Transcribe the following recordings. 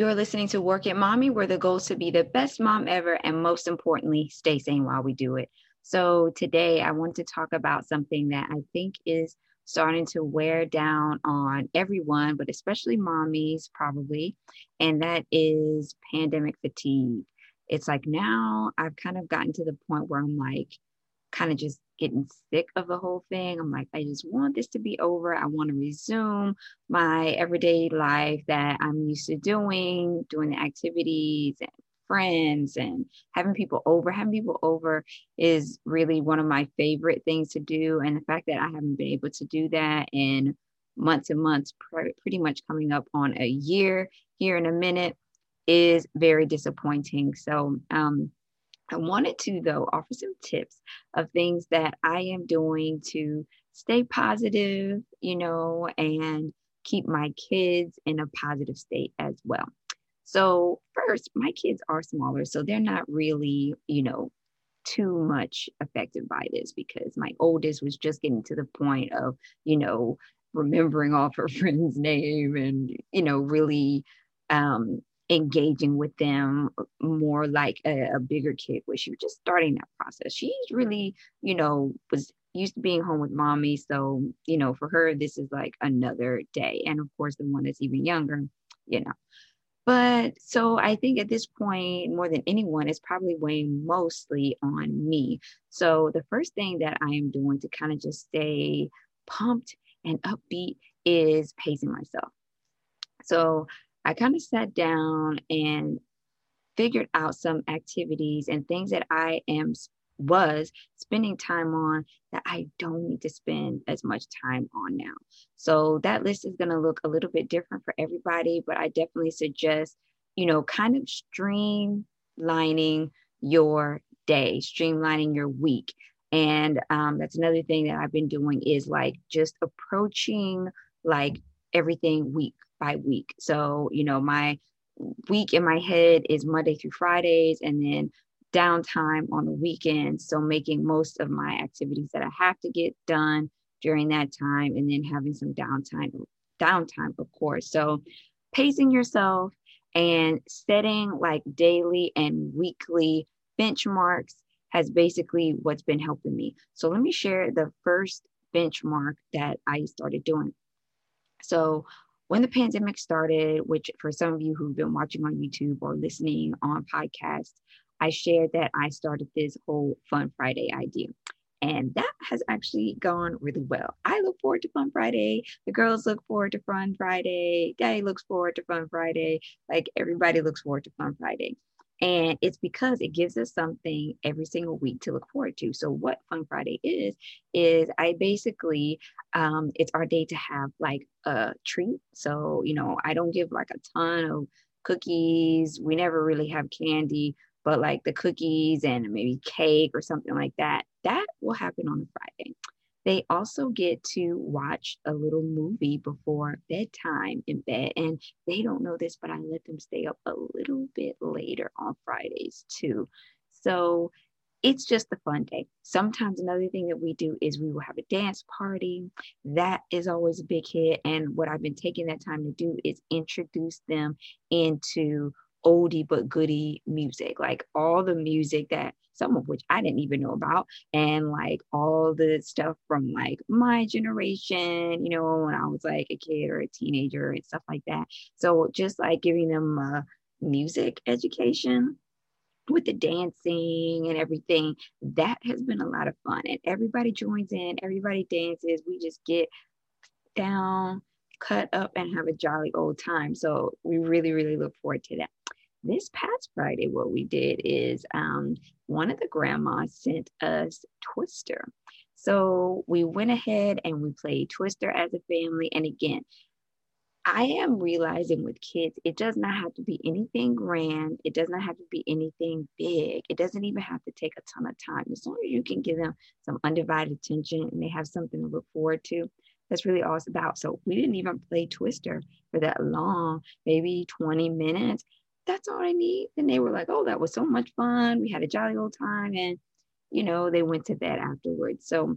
You're listening to Work It Mommy, where the goal is to be the best mom ever, and most importantly, stay sane while we do it. So, today I want to talk about something that I think is starting to wear down on everyone, but especially mommies, probably, and that is pandemic fatigue. It's like now I've kind of gotten to the point where I'm like, kind of just getting sick of the whole thing. I'm like, I just want this to be over. I want to resume my everyday life that I'm used to doing, doing the activities and friends and having people over. Having people over is really one of my favorite things to do. And the fact that I haven't been able to do that in months and months, pretty much coming up on a year here in a minute, is very disappointing. So, um, I wanted to, though, offer some tips of things that I am doing to stay positive, you know, and keep my kids in a positive state as well. So, first, my kids are smaller, so they're not really, you know, too much affected by this because my oldest was just getting to the point of, you know, remembering off her friend's name and, you know, really um, engaging with them more like a, a bigger kid where she was just starting that process. She's really, you know, was used to being home with mommy. So, you know, for her, this is like another day. And of course, the one that's even younger, you know. But so I think at this point, more than anyone, it's probably weighing mostly on me. So the first thing that I am doing to kind of just stay pumped and upbeat is pacing myself. So I kind of sat down and figured out some activities and things that I am was spending time on that I don't need to spend as much time on now. So that list is going to look a little bit different for everybody, but I definitely suggest, you know, kind of streamlining your day, streamlining your week. And um, that's another thing that I've been doing is like just approaching like everything week by week. So, you know, my week in my head is Monday through Fridays and then downtime on the weekends. So, making most of my activities that I have to get done during that time and then having some downtime, downtime, of course. So, pacing yourself and setting like daily and weekly benchmarks has basically what's been helping me. So, let me share the first benchmark that I started doing. So, when the pandemic started, which for some of you who've been watching on YouTube or listening on podcasts, I shared that I started this whole Fun Friday idea. And that has actually gone really well. I look forward to Fun Friday. The girls look forward to Fun Friday. Daddy looks forward to Fun Friday. Like everybody looks forward to Fun Friday. And it's because it gives us something every single week to look forward to. So, what Fun Friday is, is I basically, um, it's our day to have like a treat. So, you know, I don't give like a ton of cookies. We never really have candy, but like the cookies and maybe cake or something like that, that will happen on Friday. They also get to watch a little movie before bedtime in bed. And they don't know this, but I let them stay up a little bit later on Fridays too. So it's just a fun day. Sometimes another thing that we do is we will have a dance party. That is always a big hit. And what I've been taking that time to do is introduce them into oldie but goodie music, like all the music that some of which I didn't even know about, and like all the stuff from like my generation, you know, when I was like a kid or a teenager and stuff like that. So just like giving them a music education with the dancing and everything, that has been a lot of fun. And everybody joins in, everybody dances. We just get down, cut up, and have a jolly old time. So we really, really look forward to that this past Friday, what we did is um, one of the grandmas sent us Twister. So we went ahead and we played Twister as a family. And again, I am realizing with kids, it does not have to be anything grand. It does not have to be anything big. It doesn't even have to take a ton of time. As long as you can give them some undivided attention and they have something to look forward to, that's really all it's about. So we didn't even play Twister for that long, maybe 20 minutes that's all I need. And they were like, oh, that was so much fun. We had a jolly old time. And, you know, they went to bed afterwards. So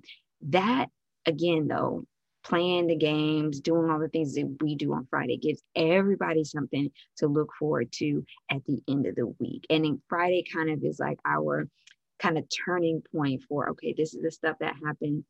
that, again, though, playing the games, doing all the things that we do on Friday gives everybody something to look forward to at the end of the week. And then Friday kind of is like our kind of turning point for okay, this is the stuff that happened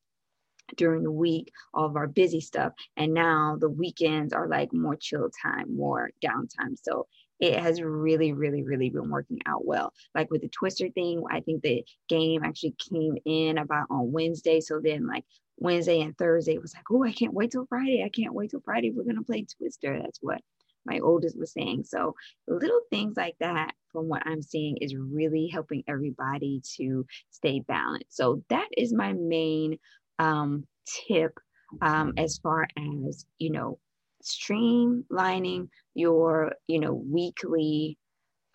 during the week, all of our busy stuff. And now the weekends are like more chill time, more downtime. So it has really, really, really been working out well. Like with the Twister thing, I think the game actually came in about on Wednesday. So then, like Wednesday and Thursday, it was like, oh, I can't wait till Friday. I can't wait till Friday. We're going to play Twister. That's what my oldest was saying. So little things like that, from what I'm seeing, is really helping everybody to stay balanced. So that is my main um, tip um, as far as you know streamlining your you know weekly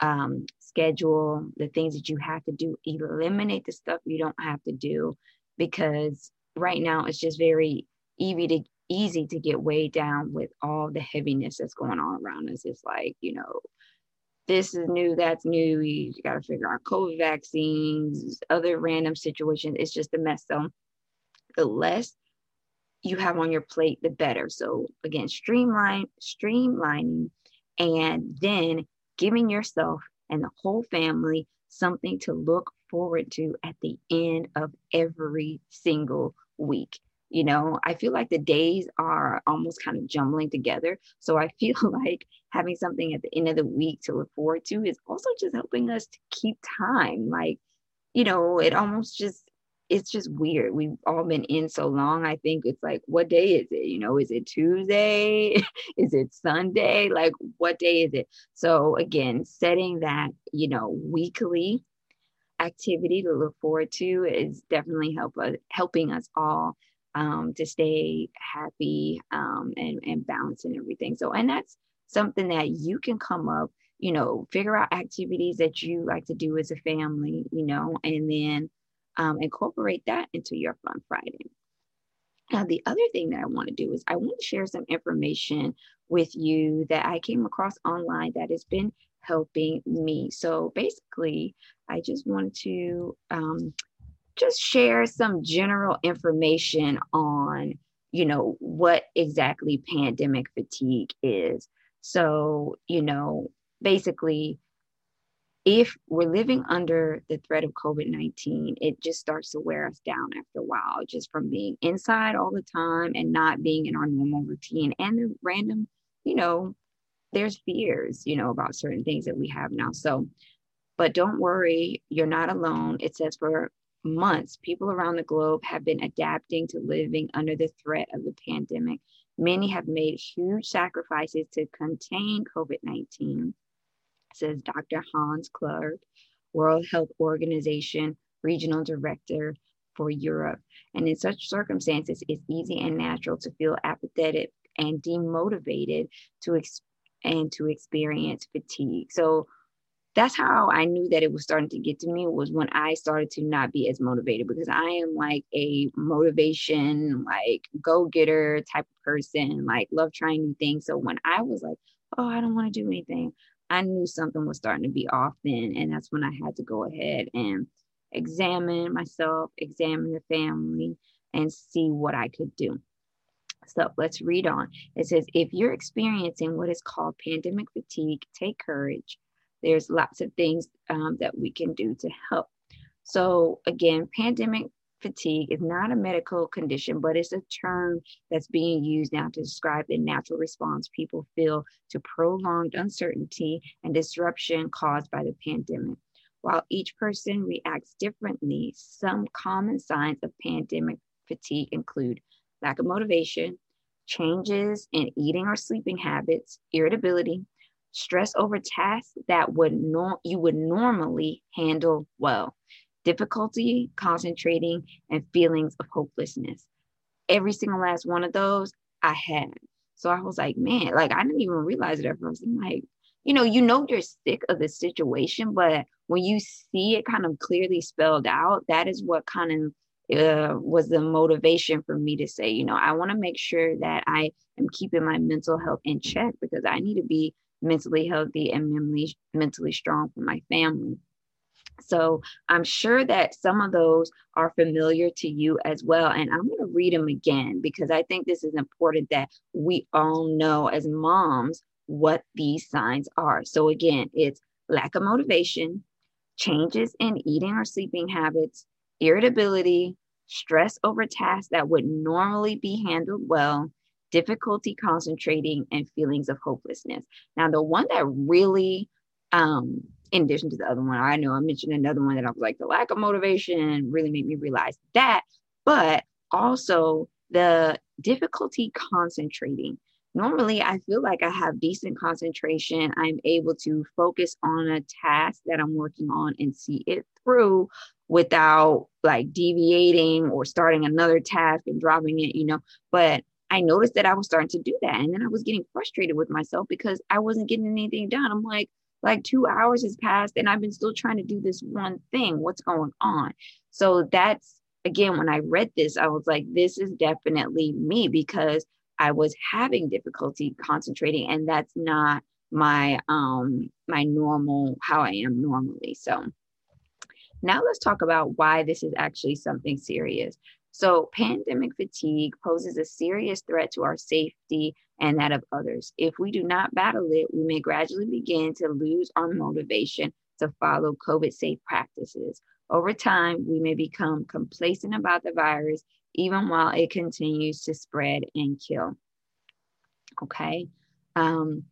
um, schedule the things that you have to do eliminate the stuff you don't have to do because right now it's just very easy to easy to get weighed down with all the heaviness that's going on around us. It's like you know this is new that's new you got to figure out covid vaccines other random situations. It's just a mess. So the less you have on your plate, the better. So again, streamline, streamlining, and then giving yourself and the whole family something to look forward to at the end of every single week. You know, I feel like the days are almost kind of jumbling together. So I feel like having something at the end of the week to look forward to is also just helping us to keep time. Like, you know, it almost just it's just weird. We've all been in so long. I think it's like, what day is it? You know, is it Tuesday? is it Sunday? Like, what day is it? So, again, setting that, you know, weekly activity to look forward to is definitely help us, helping us all um, to stay happy um, and, and balanced and everything. So, and that's something that you can come up, you know, figure out activities that you like to do as a family, you know, and then um, incorporate that into your Fun Friday. Now, the other thing that I want to do is I want to share some information with you that I came across online that has been helping me. So basically, I just wanted to um, just share some general information on, you know, what exactly pandemic fatigue is. So, you know, basically, if we're living under the threat of COVID 19, it just starts to wear us down after a while, just from being inside all the time and not being in our normal routine and the random, you know, there's fears, you know, about certain things that we have now. So, but don't worry, you're not alone. It says for months, people around the globe have been adapting to living under the threat of the pandemic. Many have made huge sacrifices to contain COVID 19 says Dr. Hans Kluge, World Health Organization Regional Director for Europe. And in such circumstances, it's easy and natural to feel apathetic and demotivated to ex- and to experience fatigue. So that's how I knew that it was starting to get to me was when I started to not be as motivated because I am like a motivation, like go getter type of person, like love trying new things. So when I was like, oh, I don't want to do anything, I knew something was starting to be off then. And that's when I had to go ahead and examine myself, examine the family, and see what I could do. So let's read on. It says, if you're experiencing what is called pandemic fatigue, take courage. There's lots of things um, that we can do to help. So, again, pandemic fatigue is not a medical condition, but it's a term that's being used now to describe the natural response people feel to prolonged uncertainty and disruption caused by the pandemic. While each person reacts differently, some common signs of pandemic fatigue include lack of motivation, changes in eating or sleeping habits, irritability, stress over tasks that would no- you would normally handle well difficulty concentrating, and feelings of hopelessness. Every single last one of those I had. So I was like, man, like I didn't even realize it at first. I'm like, you know, you know you're sick of the situation, but when you see it kind of clearly spelled out, that is what kind of uh, was the motivation for me to say, you know, I want to make sure that I am keeping my mental health in check because I need to be mentally healthy and mentally mentally strong for my family. So I'm sure that some of those are familiar to you as well. And I'm going to read them again because I think this is important that we all know as moms what these signs are. So again, it's lack of motivation, changes in eating or sleeping habits, irritability, stress over tasks that would normally be handled well, difficulty concentrating, and feelings of hopelessness. Now, the one that really um, in addition to the other one. I know I mentioned another one that I was like, the lack of motivation really made me realize that, but also the difficulty concentrating. Normally, I feel like I have decent concentration. I'm able to focus on a task that I'm working on and see it through without like deviating or starting another task and dropping it, you know. But I noticed that I was starting to do that. And then I was getting frustrated with myself because I wasn't getting anything done. I'm like, like two hours has passed and I've been still trying to do this one thing. What's going on? So that's again, when I read this, I was like, this is definitely me because I was having difficulty concentrating and that's not my um my normal how I am normally. So now let's talk about why this is actually something serious. So, pandemic fatigue poses a serious threat to our safety and that of others. If we do not battle it, we may gradually begin to lose our motivation to follow COVID safe practices. Over time, we may become complacent about the virus, even while it continues to spread and kill. Okay. Um,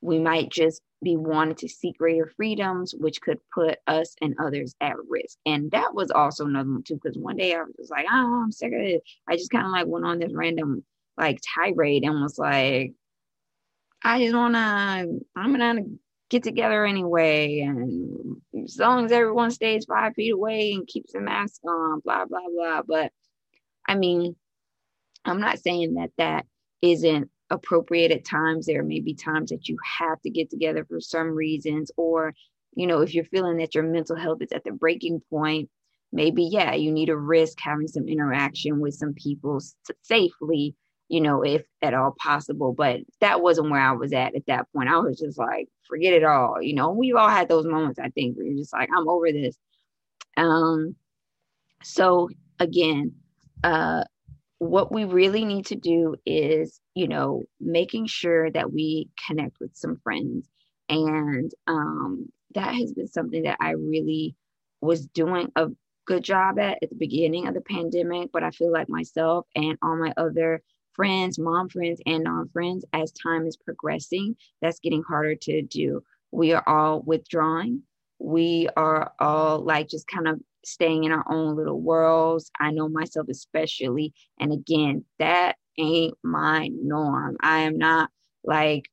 we might just be wanting to seek greater freedoms, which could put us and others at risk. And that was also another one too, because one day I was just like, oh, I'm sick of it. I just kind of like went on this random like tirade and was like, I just wanna, I'm gonna get together anyway. And as long as everyone stays five feet away and keeps the mask on, blah, blah, blah. But I mean, I'm not saying that that isn't appropriate at times. There may be times that you have to get together for some reasons, or, you know, if you're feeling that your mental health is at the breaking point, maybe, yeah, you need to risk having some interaction with some people safely, you know, if at all possible. But that wasn't where I was at at that point. I was just like, forget it all. You know, we've all had those moments, I think, where you're just like, I'm over this. Um, so again, uh, what we really need to do is, you know, making sure that we connect with some friends. And um, that has been something that I really was doing a good job at at the beginning of the pandemic. But I feel like myself and all my other friends, mom friends, and non friends, as time is progressing, that's getting harder to do. We are all withdrawing. We are all like just kind of staying in our own little worlds. I know myself especially. And again, that ain't my norm. I am not like,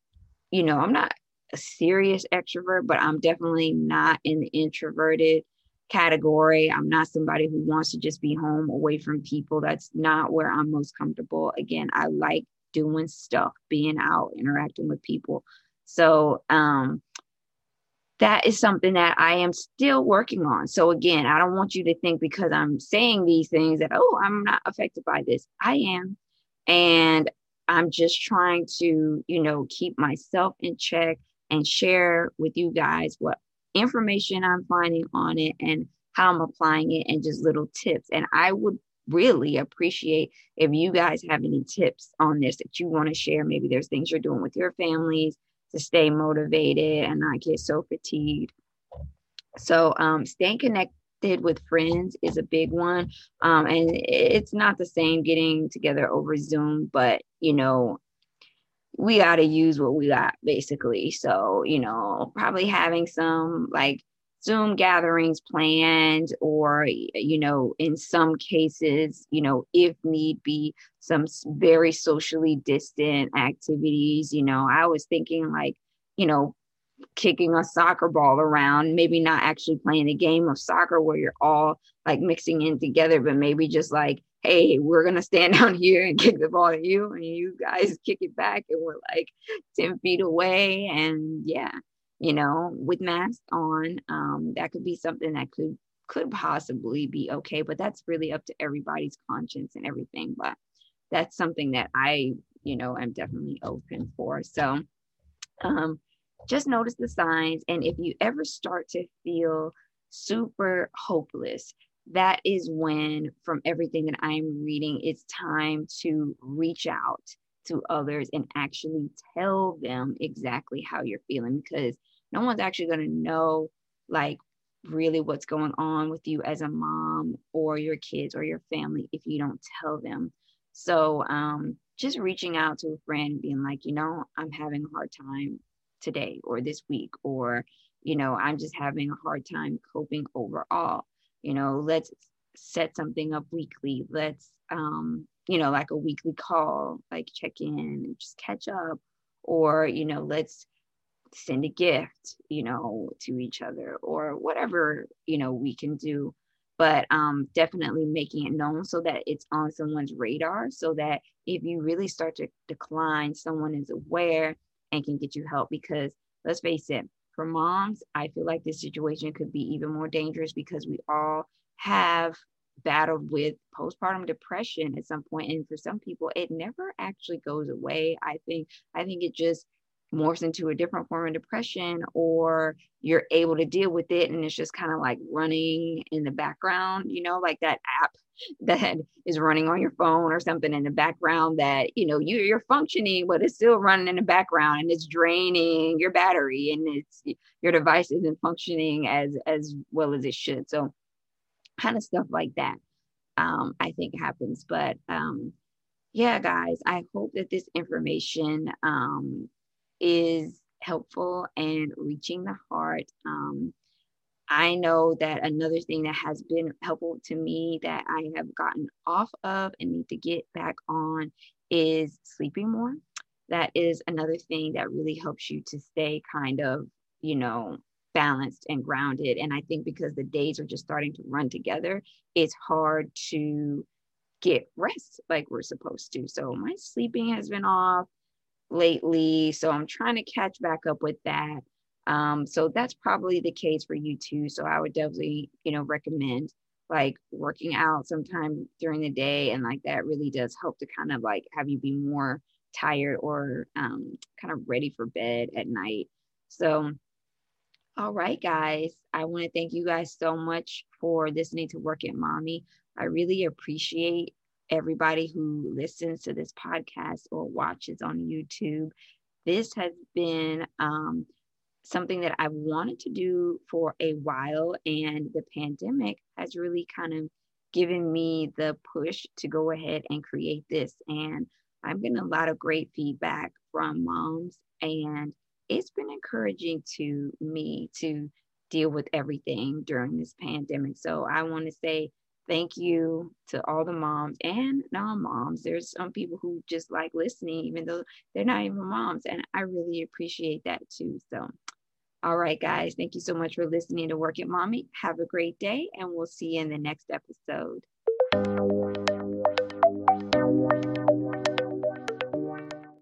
you know, I'm not a serious extrovert, but I'm definitely not the introverted category. I'm not somebody who wants to just be home away from people. That's not where I'm most comfortable. Again, I like doing stuff, being out, interacting with people. So, um, that is something that I am still working on. So again, I don't want you to think because I'm saying these things that, oh, I'm not affected by this. I am. And I'm just trying to, you know, keep myself in check and share with you guys what information I'm finding on it and how I'm applying it and just little tips. And I would really appreciate if you guys have any tips on this that you want to share. Maybe there's things you're doing with your families to stay motivated and not get so fatigued. So, um, staying connected with friends is a big one. Um, and it's not the same getting together over Zoom, but you know, we got to use what we got basically. So, you know, probably having some like Zoom gatherings planned, or, you know, in some cases, you know, if need be, some very socially distant activities. You know, I was thinking like, you know, kicking a soccer ball around, maybe not actually playing a game of soccer where you're all like mixing in together, but maybe just like, hey, we're gonna stand down here and kick the ball at you, and you guys kick it back, and we're like 10 feet away. And yeah, you know, with masks on, um, that could be something that could could possibly be okay, but that's really up to everybody's conscience and everything. But that's something that I, you know, am definitely open for. So um just notice the signs. And if you ever start to feel super hopeless, that is when, from everything that I'm reading, it's time to reach out to others and actually tell them exactly how you're feeling because no one's actually going to know like really what's going on with you as a mom or your kids or your family if you don't tell them. So, um, just reaching out to a friend being like, you know, I'm having a hard time today or this week, or, you know, I'm just having a hard time coping overall. You know, let's set something up weekly. Let's, um, you know, like a weekly call, like check in and just catch up, or, you know, let's send a gift, you know, to each other or whatever, you know, we can do. But um, definitely making it known so that it's on someone's radar so that if you really start to decline, someone is aware and can get you help. Because let's face it, for moms, I feel like this situation could be even more dangerous because we all have battled with postpartum depression at some point and for some people it never actually goes away. I think i think it just morphs into a different form of depression or you're able to deal with it and it's just kind of like running in the background you know like that app that is running on your phone or something in the background that you know you, you're functioning but it's still running in the background and it's draining your battery and it's your device isn't functioning as as well as it should. So kind of stuff like that um, i think happens. But um, yeah guys i hope that this information um, is helpful and reaching the heart. Um, I know that another thing that has been helpful to me that I have gotten off of and need to get back on is sleeping more. That is another thing that really helps you to stay kind of, you know, balanced and grounded. And I think because the days are just starting to run together, it's hard to get rest like we're supposed to. So my sleeping has been off lately. So I'm trying to catch back up with that. Um, so that's probably the case for you too. So I would definitely, you know, recommend like working out sometime during the day. And like that really does help to kind of like have you be more tired or um, kind of ready for bed at night. So, all right, guys, I want to thank you guys so much for listening to Work It Mommy. I really appreciate everybody who listens to this podcast or watches on YouTube. This has been um, something that I've wanted to do for a while, and the pandemic has really kind of given me the push to go ahead and create this. And I'm getting a lot of great feedback from moms, and it's been encouraging to me to deal with everything during this pandemic. So I want to say thank you to all the moms and non-moms. There's some people who just like listening even though they're not even moms and i really appreciate that too. So all right guys thank you so much for listening to work it mommy. Have a great day and we'll see you in the next episode